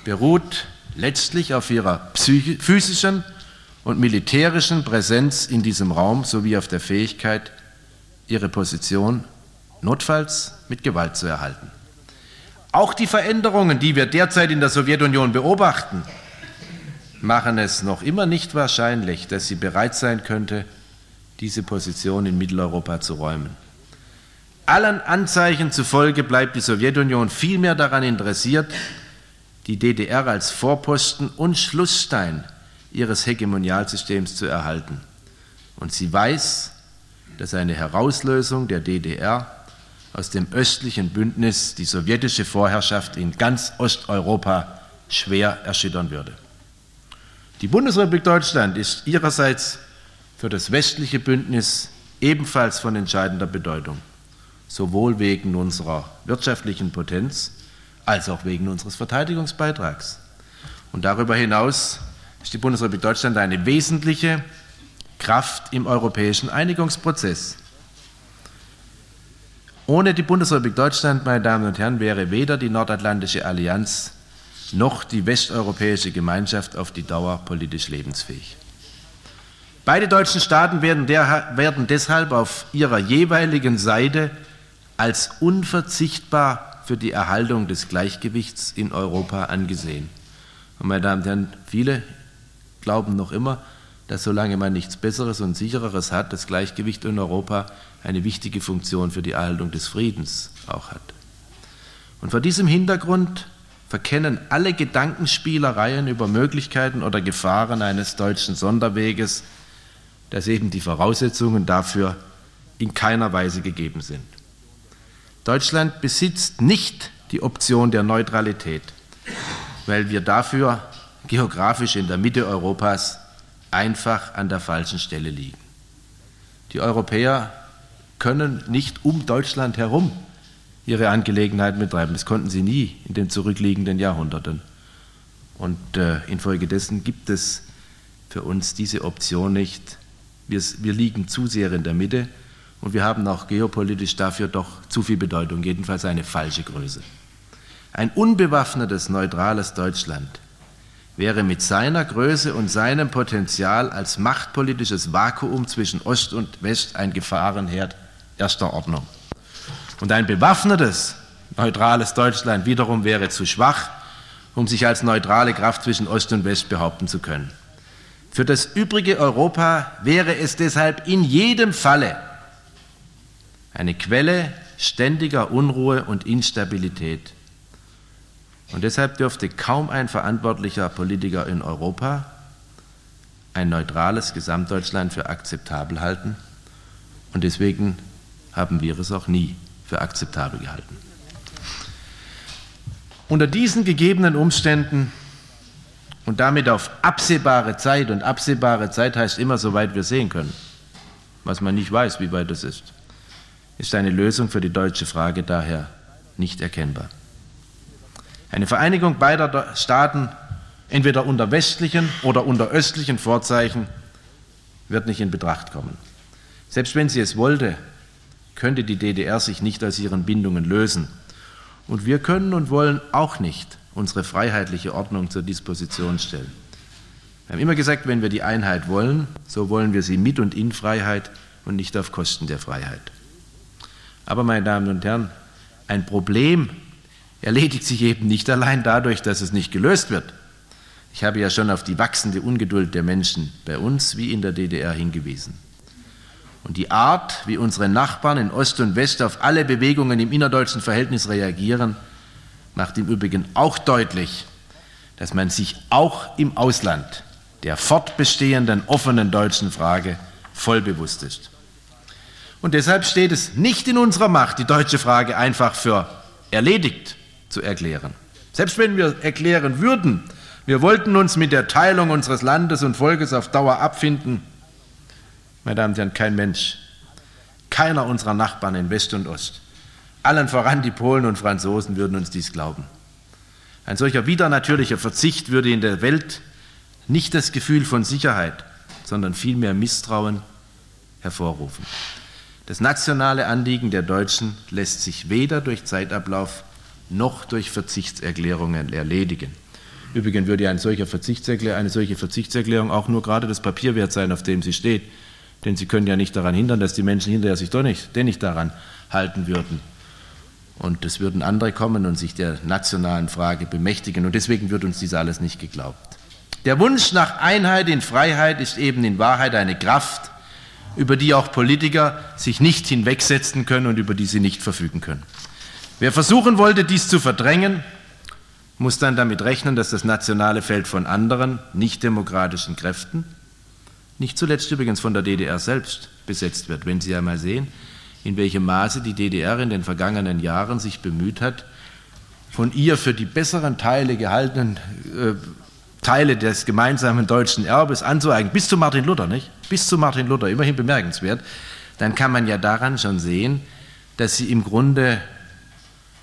beruht letztlich auf ihrer physischen und militärischen Präsenz in diesem Raum sowie auf der Fähigkeit, ihre Position notfalls mit Gewalt zu erhalten. Auch die Veränderungen, die wir derzeit in der Sowjetunion beobachten, machen es noch immer nicht wahrscheinlich, dass sie bereit sein könnte, diese Position in Mitteleuropa zu räumen. Allen Anzeichen zufolge bleibt die Sowjetunion vielmehr daran interessiert, die DDR als Vorposten und Schlussstein ihres Hegemonialsystems zu erhalten. Und sie weiß, dass eine Herauslösung der DDR aus dem östlichen Bündnis die sowjetische Vorherrschaft in ganz Osteuropa schwer erschüttern würde. Die Bundesrepublik Deutschland ist ihrerseits für das westliche Bündnis ebenfalls von entscheidender Bedeutung, sowohl wegen unserer wirtschaftlichen Potenz als auch wegen unseres Verteidigungsbeitrags. Und darüber hinaus ist die Bundesrepublik Deutschland eine wesentliche Kraft im europäischen Einigungsprozess. Ohne die Bundesrepublik Deutschland, meine Damen und Herren, wäre weder die Nordatlantische Allianz noch die westeuropäische Gemeinschaft auf die Dauer politisch lebensfähig. Beide deutschen Staaten werden, der, werden deshalb auf ihrer jeweiligen Seite als unverzichtbar für die Erhaltung des Gleichgewichts in Europa angesehen. Und meine Damen und Herren, viele glauben noch immer, dass solange man nichts Besseres und Sichereres hat, das Gleichgewicht in Europa eine wichtige Funktion für die Erhaltung des Friedens auch hat. Und vor diesem Hintergrund verkennen alle Gedankenspielereien über Möglichkeiten oder Gefahren eines deutschen Sonderweges, dass eben die Voraussetzungen dafür in keiner Weise gegeben sind. Deutschland besitzt nicht die Option der Neutralität, weil wir dafür geografisch in der Mitte Europas einfach an der falschen Stelle liegen. Die Europäer können nicht um Deutschland herum ihre Angelegenheiten betreiben. Das konnten sie nie in den zurückliegenden Jahrhunderten. Und äh, infolgedessen gibt es für uns diese Option nicht. Wir, wir liegen zu sehr in der Mitte und wir haben auch geopolitisch dafür doch zu viel Bedeutung, jedenfalls eine falsche Größe. Ein unbewaffnetes, neutrales Deutschland wäre mit seiner Größe und seinem Potenzial als machtpolitisches Vakuum zwischen Ost und West ein Gefahrenherd erster Ordnung. Und ein bewaffnetes, neutrales Deutschland wiederum wäre zu schwach, um sich als neutrale Kraft zwischen Ost und West behaupten zu können. Für das übrige Europa wäre es deshalb in jedem Falle eine Quelle ständiger Unruhe und Instabilität. Und deshalb dürfte kaum ein verantwortlicher Politiker in Europa ein neutrales Gesamtdeutschland für akzeptabel halten. Und deswegen haben wir es auch nie für akzeptabel gehalten. Unter diesen gegebenen Umständen und damit auf absehbare Zeit, und absehbare Zeit heißt immer, soweit wir sehen können, was man nicht weiß, wie weit das ist, ist eine Lösung für die deutsche Frage daher nicht erkennbar. Eine Vereinigung beider Staaten, entweder unter westlichen oder unter östlichen Vorzeichen, wird nicht in Betracht kommen. Selbst wenn sie es wollte, könnte die DDR sich nicht aus ihren Bindungen lösen. Und wir können und wollen auch nicht unsere freiheitliche Ordnung zur Disposition stellen. Wir haben immer gesagt, wenn wir die Einheit wollen, so wollen wir sie mit und in Freiheit und nicht auf Kosten der Freiheit. Aber, meine Damen und Herren, ein Problem erledigt sich eben nicht allein dadurch, dass es nicht gelöst wird. Ich habe ja schon auf die wachsende Ungeduld der Menschen bei uns wie in der DDR hingewiesen. Und die Art, wie unsere Nachbarn in Ost und West auf alle Bewegungen im innerdeutschen Verhältnis reagieren, macht im Übrigen auch deutlich, dass man sich auch im Ausland der fortbestehenden offenen deutschen Frage voll bewusst ist. Und deshalb steht es nicht in unserer Macht, die deutsche Frage einfach für erledigt zu erklären. Selbst wenn wir erklären würden, wir wollten uns mit der Teilung unseres Landes und Volkes auf Dauer abfinden, meine Damen und Herren, kein Mensch, keiner unserer Nachbarn in West und Ost, allen voran die Polen und Franzosen würden uns dies glauben. Ein solcher widernatürlicher Verzicht würde in der Welt nicht das Gefühl von Sicherheit, sondern vielmehr Misstrauen hervorrufen. Das nationale Anliegen der Deutschen lässt sich weder durch Zeitablauf noch durch Verzichtserklärungen erledigen. Übrigens würde eine solche, Verzichtserklärung, eine solche Verzichtserklärung auch nur gerade das Papier wert sein, auf dem sie steht. Denn sie können ja nicht daran hindern, dass die Menschen hinterher sich doch nicht, nicht daran halten würden. Und es würden andere kommen und sich der nationalen Frage bemächtigen. Und deswegen wird uns dies alles nicht geglaubt. Der Wunsch nach Einheit in Freiheit ist eben in Wahrheit eine Kraft, über die auch Politiker sich nicht hinwegsetzen können und über die sie nicht verfügen können. Wer versuchen wollte, dies zu verdrängen, muss dann damit rechnen, dass das nationale Feld von anderen, nicht demokratischen Kräften, nicht zuletzt übrigens von der DDR selbst, besetzt wird. Wenn Sie einmal sehen, in welchem Maße die DDR in den vergangenen Jahren sich bemüht hat, von ihr für die besseren Teile gehaltenen äh, Teile des gemeinsamen deutschen Erbes anzueignen, bis zu Martin Luther, nicht? Bis zu Martin Luther, immerhin bemerkenswert, dann kann man ja daran schon sehen, dass sie im Grunde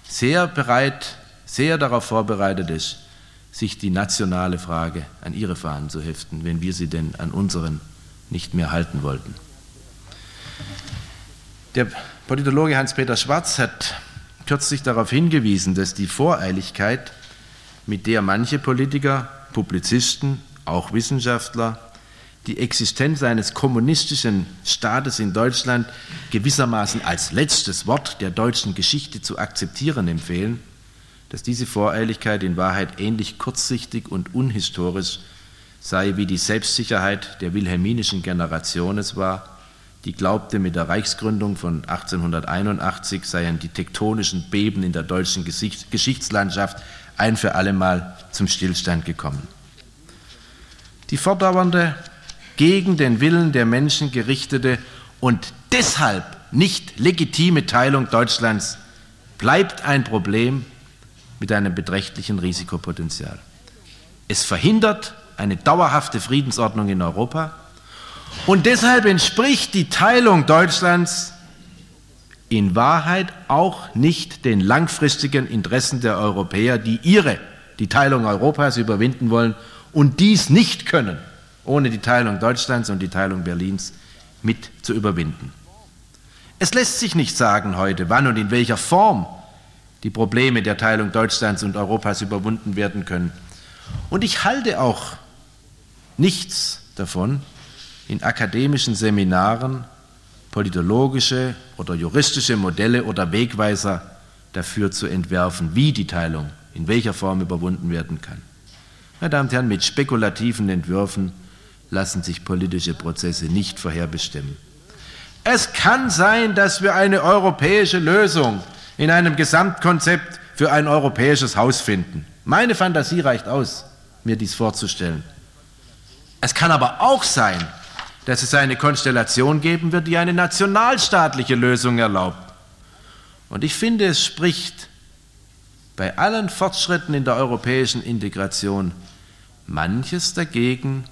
sehr bereit, sehr darauf vorbereitet ist, sich die nationale Frage an ihre Fahnen zu heften, wenn wir sie denn an unseren nicht mehr halten wollten. Der Politologe Hans-Peter Schwarz hat kürzlich darauf hingewiesen, dass die Voreiligkeit mit der manche Politiker, Publizisten, auch Wissenschaftler die Existenz eines kommunistischen Staates in Deutschland gewissermaßen als letztes Wort der deutschen Geschichte zu akzeptieren empfehlen, dass diese Voreiligkeit in Wahrheit ähnlich kurzsichtig und unhistorisch sei, wie die Selbstsicherheit der wilhelminischen Generation es war, die glaubte, mit der Reichsgründung von 1881 seien die tektonischen Beben in der deutschen Geschichtslandschaft ein für allemal zum Stillstand gekommen. Die fortdauernde, gegen den Willen der Menschen gerichtete und deshalb nicht legitime Teilung Deutschlands bleibt ein Problem mit einem beträchtlichen Risikopotenzial. Es verhindert eine dauerhafte Friedensordnung in Europa und deshalb entspricht die Teilung Deutschlands in Wahrheit auch nicht den langfristigen Interessen der Europäer, die ihre, die Teilung Europas überwinden wollen und dies nicht können, ohne die Teilung Deutschlands und die Teilung Berlins mit zu überwinden. Es lässt sich nicht sagen heute, wann und in welcher Form die Probleme der Teilung Deutschlands und Europas überwunden werden können. Und ich halte auch nichts davon, in akademischen Seminaren politologische oder juristische Modelle oder Wegweiser dafür zu entwerfen, wie die Teilung in welcher Form überwunden werden kann. Meine Damen und Herren, mit spekulativen Entwürfen lassen sich politische Prozesse nicht vorherbestimmen. Es kann sein, dass wir eine europäische Lösung in einem Gesamtkonzept für ein europäisches Haus finden. Meine Fantasie reicht aus, mir dies vorzustellen. Es kann aber auch sein, dass es eine Konstellation geben wird, die eine nationalstaatliche Lösung erlaubt. Und ich finde, es spricht bei allen Fortschritten in der europäischen Integration manches dagegen,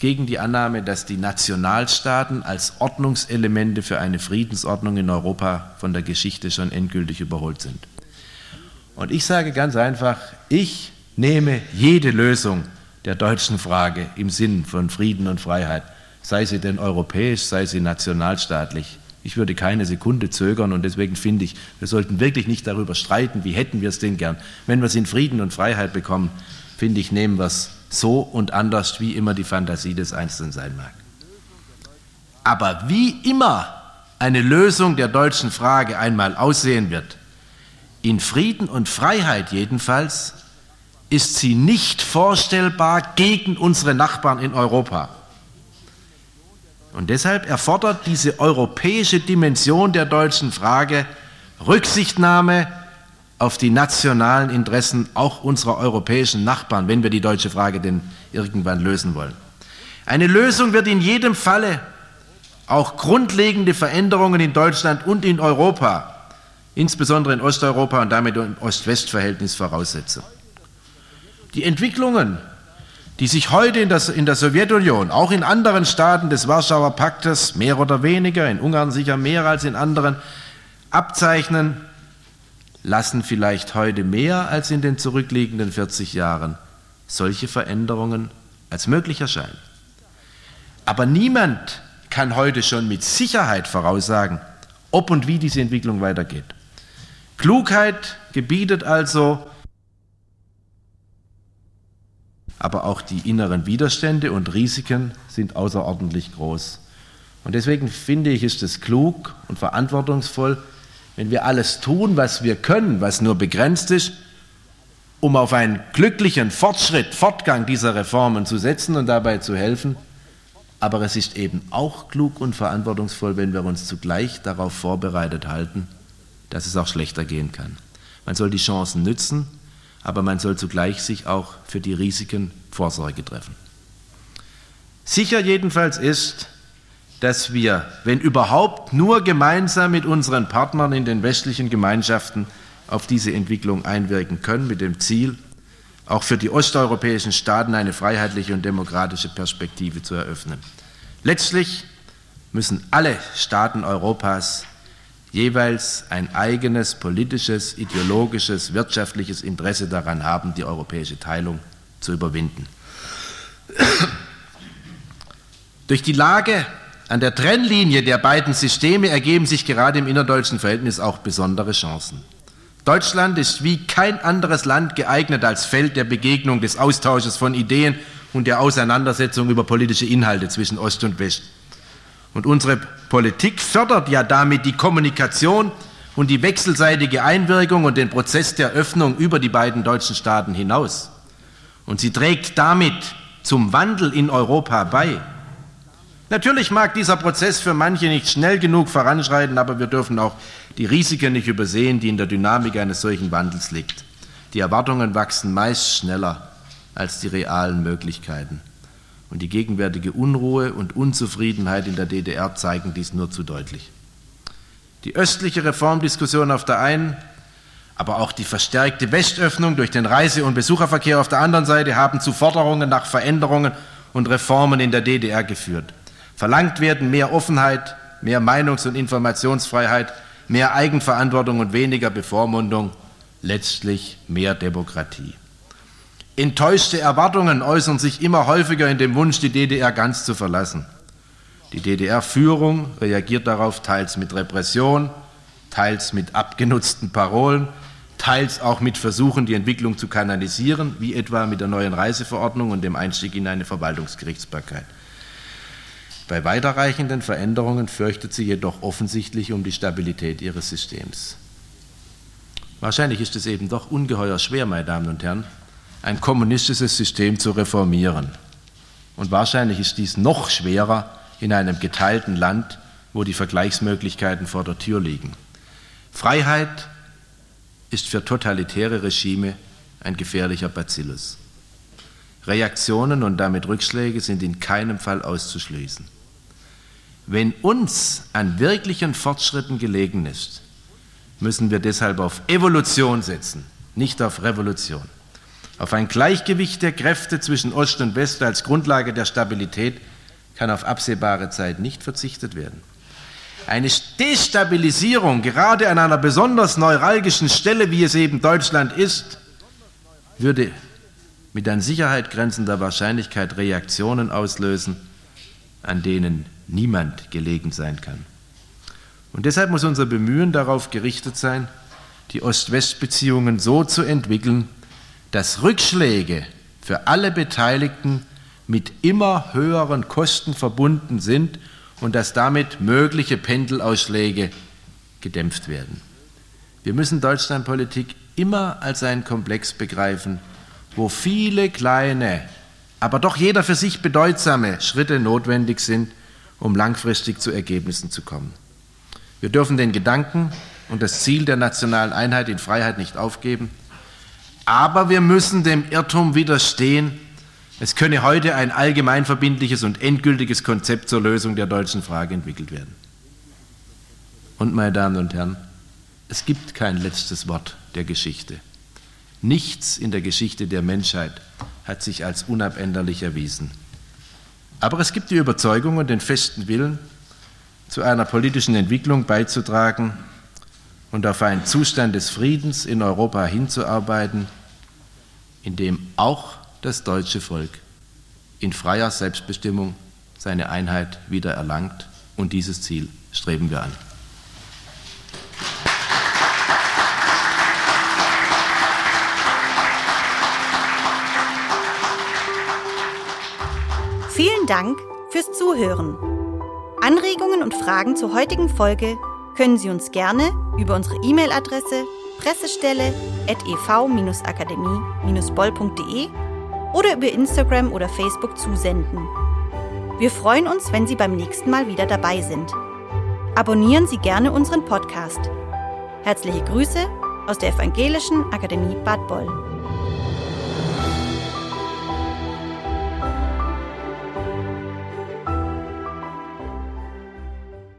gegen die Annahme, dass die Nationalstaaten als Ordnungselemente für eine Friedensordnung in Europa von der Geschichte schon endgültig überholt sind. Und ich sage ganz einfach, ich nehme jede Lösung der deutschen Frage im Sinn von Frieden und Freiheit, sei sie denn europäisch, sei sie nationalstaatlich. Ich würde keine Sekunde zögern und deswegen finde ich, wir sollten wirklich nicht darüber streiten, wie hätten wir es denn gern. Wenn wir es in Frieden und Freiheit bekommen, finde ich, nehmen wir es so und anders, wie immer die Fantasie des Einzelnen sein mag. Aber wie immer eine Lösung der deutschen Frage einmal aussehen wird, in Frieden und Freiheit jedenfalls, ist sie nicht vorstellbar gegen unsere Nachbarn in Europa. Und deshalb erfordert diese europäische Dimension der deutschen Frage Rücksichtnahme auf die nationalen Interessen auch unserer europäischen Nachbarn, wenn wir die deutsche Frage denn irgendwann lösen wollen. Eine Lösung wird in jedem Falle auch grundlegende Veränderungen in Deutschland und in Europa, insbesondere in Osteuropa und damit im Ost-West-Verhältnis voraussetzen. Die Entwicklungen, die sich heute in, das, in der Sowjetunion, auch in anderen Staaten des Warschauer Paktes, mehr oder weniger, in Ungarn sicher mehr als in anderen, abzeichnen, lassen vielleicht heute mehr als in den zurückliegenden 40 Jahren solche Veränderungen als möglich erscheinen. Aber niemand kann heute schon mit Sicherheit voraussagen, ob und wie diese Entwicklung weitergeht. Klugheit gebietet also, aber auch die inneren Widerstände und Risiken sind außerordentlich groß. Und deswegen finde ich, ist es klug und verantwortungsvoll, wenn wir alles tun, was wir können, was nur begrenzt ist, um auf einen glücklichen Fortschritt, Fortgang dieser Reformen zu setzen und dabei zu helfen. Aber es ist eben auch klug und verantwortungsvoll, wenn wir uns zugleich darauf vorbereitet halten, dass es auch schlechter gehen kann. Man soll die Chancen nützen aber man soll zugleich sich auch für die Risiken Vorsorge treffen. Sicher jedenfalls ist, dass wir, wenn überhaupt, nur gemeinsam mit unseren Partnern in den westlichen Gemeinschaften auf diese Entwicklung einwirken können, mit dem Ziel, auch für die osteuropäischen Staaten eine freiheitliche und demokratische Perspektive zu eröffnen. Letztlich müssen alle Staaten Europas jeweils ein eigenes politisches, ideologisches, wirtschaftliches Interesse daran haben, die europäische Teilung zu überwinden. Durch die Lage an der Trennlinie der beiden Systeme ergeben sich gerade im innerdeutschen Verhältnis auch besondere Chancen. Deutschland ist wie kein anderes Land geeignet als Feld der Begegnung, des Austausches von Ideen und der Auseinandersetzung über politische Inhalte zwischen Ost und West. Und unsere Politik fördert ja damit die Kommunikation und die wechselseitige Einwirkung und den Prozess der Öffnung über die beiden deutschen Staaten hinaus. Und sie trägt damit zum Wandel in Europa bei. Natürlich mag dieser Prozess für manche nicht schnell genug voranschreiten, aber wir dürfen auch die Risiken nicht übersehen, die in der Dynamik eines solchen Wandels liegt. Die Erwartungen wachsen meist schneller als die realen Möglichkeiten. Und die gegenwärtige Unruhe und Unzufriedenheit in der DDR zeigen dies nur zu deutlich. Die östliche Reformdiskussion auf der einen, aber auch die verstärkte Westöffnung durch den Reise- und Besucherverkehr auf der anderen Seite haben zu Forderungen nach Veränderungen und Reformen in der DDR geführt. Verlangt werden mehr Offenheit, mehr Meinungs- und Informationsfreiheit, mehr Eigenverantwortung und weniger Bevormundung, letztlich mehr Demokratie. Enttäuschte Erwartungen äußern sich immer häufiger in dem Wunsch, die DDR ganz zu verlassen. Die DDR-Führung reagiert darauf teils mit Repression, teils mit abgenutzten Parolen, teils auch mit Versuchen, die Entwicklung zu kanalisieren, wie etwa mit der neuen Reiseverordnung und dem Einstieg in eine Verwaltungsgerichtsbarkeit. Bei weiterreichenden Veränderungen fürchtet sie jedoch offensichtlich um die Stabilität ihres Systems. Wahrscheinlich ist es eben doch ungeheuer schwer, meine Damen und Herren, ein kommunistisches System zu reformieren. Und wahrscheinlich ist dies noch schwerer in einem geteilten Land, wo die Vergleichsmöglichkeiten vor der Tür liegen. Freiheit ist für totalitäre Regime ein gefährlicher Bacillus. Reaktionen und damit Rückschläge sind in keinem Fall auszuschließen. Wenn uns an wirklichen Fortschritten gelegen ist, müssen wir deshalb auf Evolution setzen, nicht auf Revolution. Auf ein Gleichgewicht der Kräfte zwischen Ost und West als Grundlage der Stabilität kann auf absehbare Zeit nicht verzichtet werden. Eine Destabilisierung, gerade an einer besonders neuralgischen Stelle, wie es eben Deutschland ist, würde mit an Sicherheit grenzender Wahrscheinlichkeit Reaktionen auslösen, an denen niemand gelegen sein kann. Und deshalb muss unser Bemühen darauf gerichtet sein, die Ost-West-Beziehungen so zu entwickeln, dass Rückschläge für alle Beteiligten mit immer höheren Kosten verbunden sind und dass damit mögliche Pendelausschläge gedämpft werden. Wir müssen Deutschlandpolitik immer als einen Komplex begreifen, wo viele kleine, aber doch jeder für sich bedeutsame Schritte notwendig sind, um langfristig zu Ergebnissen zu kommen. Wir dürfen den Gedanken und das Ziel der nationalen Einheit in Freiheit nicht aufgeben, aber wir müssen dem Irrtum widerstehen, es könne heute ein allgemeinverbindliches und endgültiges Konzept zur Lösung der deutschen Frage entwickelt werden. Und meine Damen und Herren, es gibt kein letztes Wort der Geschichte. Nichts in der Geschichte der Menschheit hat sich als unabänderlich erwiesen. Aber es gibt die Überzeugung und den festen Willen, zu einer politischen Entwicklung beizutragen und auf einen Zustand des Friedens in Europa hinzuarbeiten, in dem auch das deutsche Volk in freier Selbstbestimmung seine Einheit wieder erlangt. Und dieses Ziel streben wir an. Dank fürs Zuhören. Anregungen und Fragen zur heutigen Folge können Sie uns gerne über unsere E-Mail-Adresse pressestelle.ev-akademie-boll.de oder über Instagram oder Facebook zusenden. Wir freuen uns, wenn Sie beim nächsten Mal wieder dabei sind. Abonnieren Sie gerne unseren Podcast. Herzliche Grüße aus der Evangelischen Akademie Bad Boll.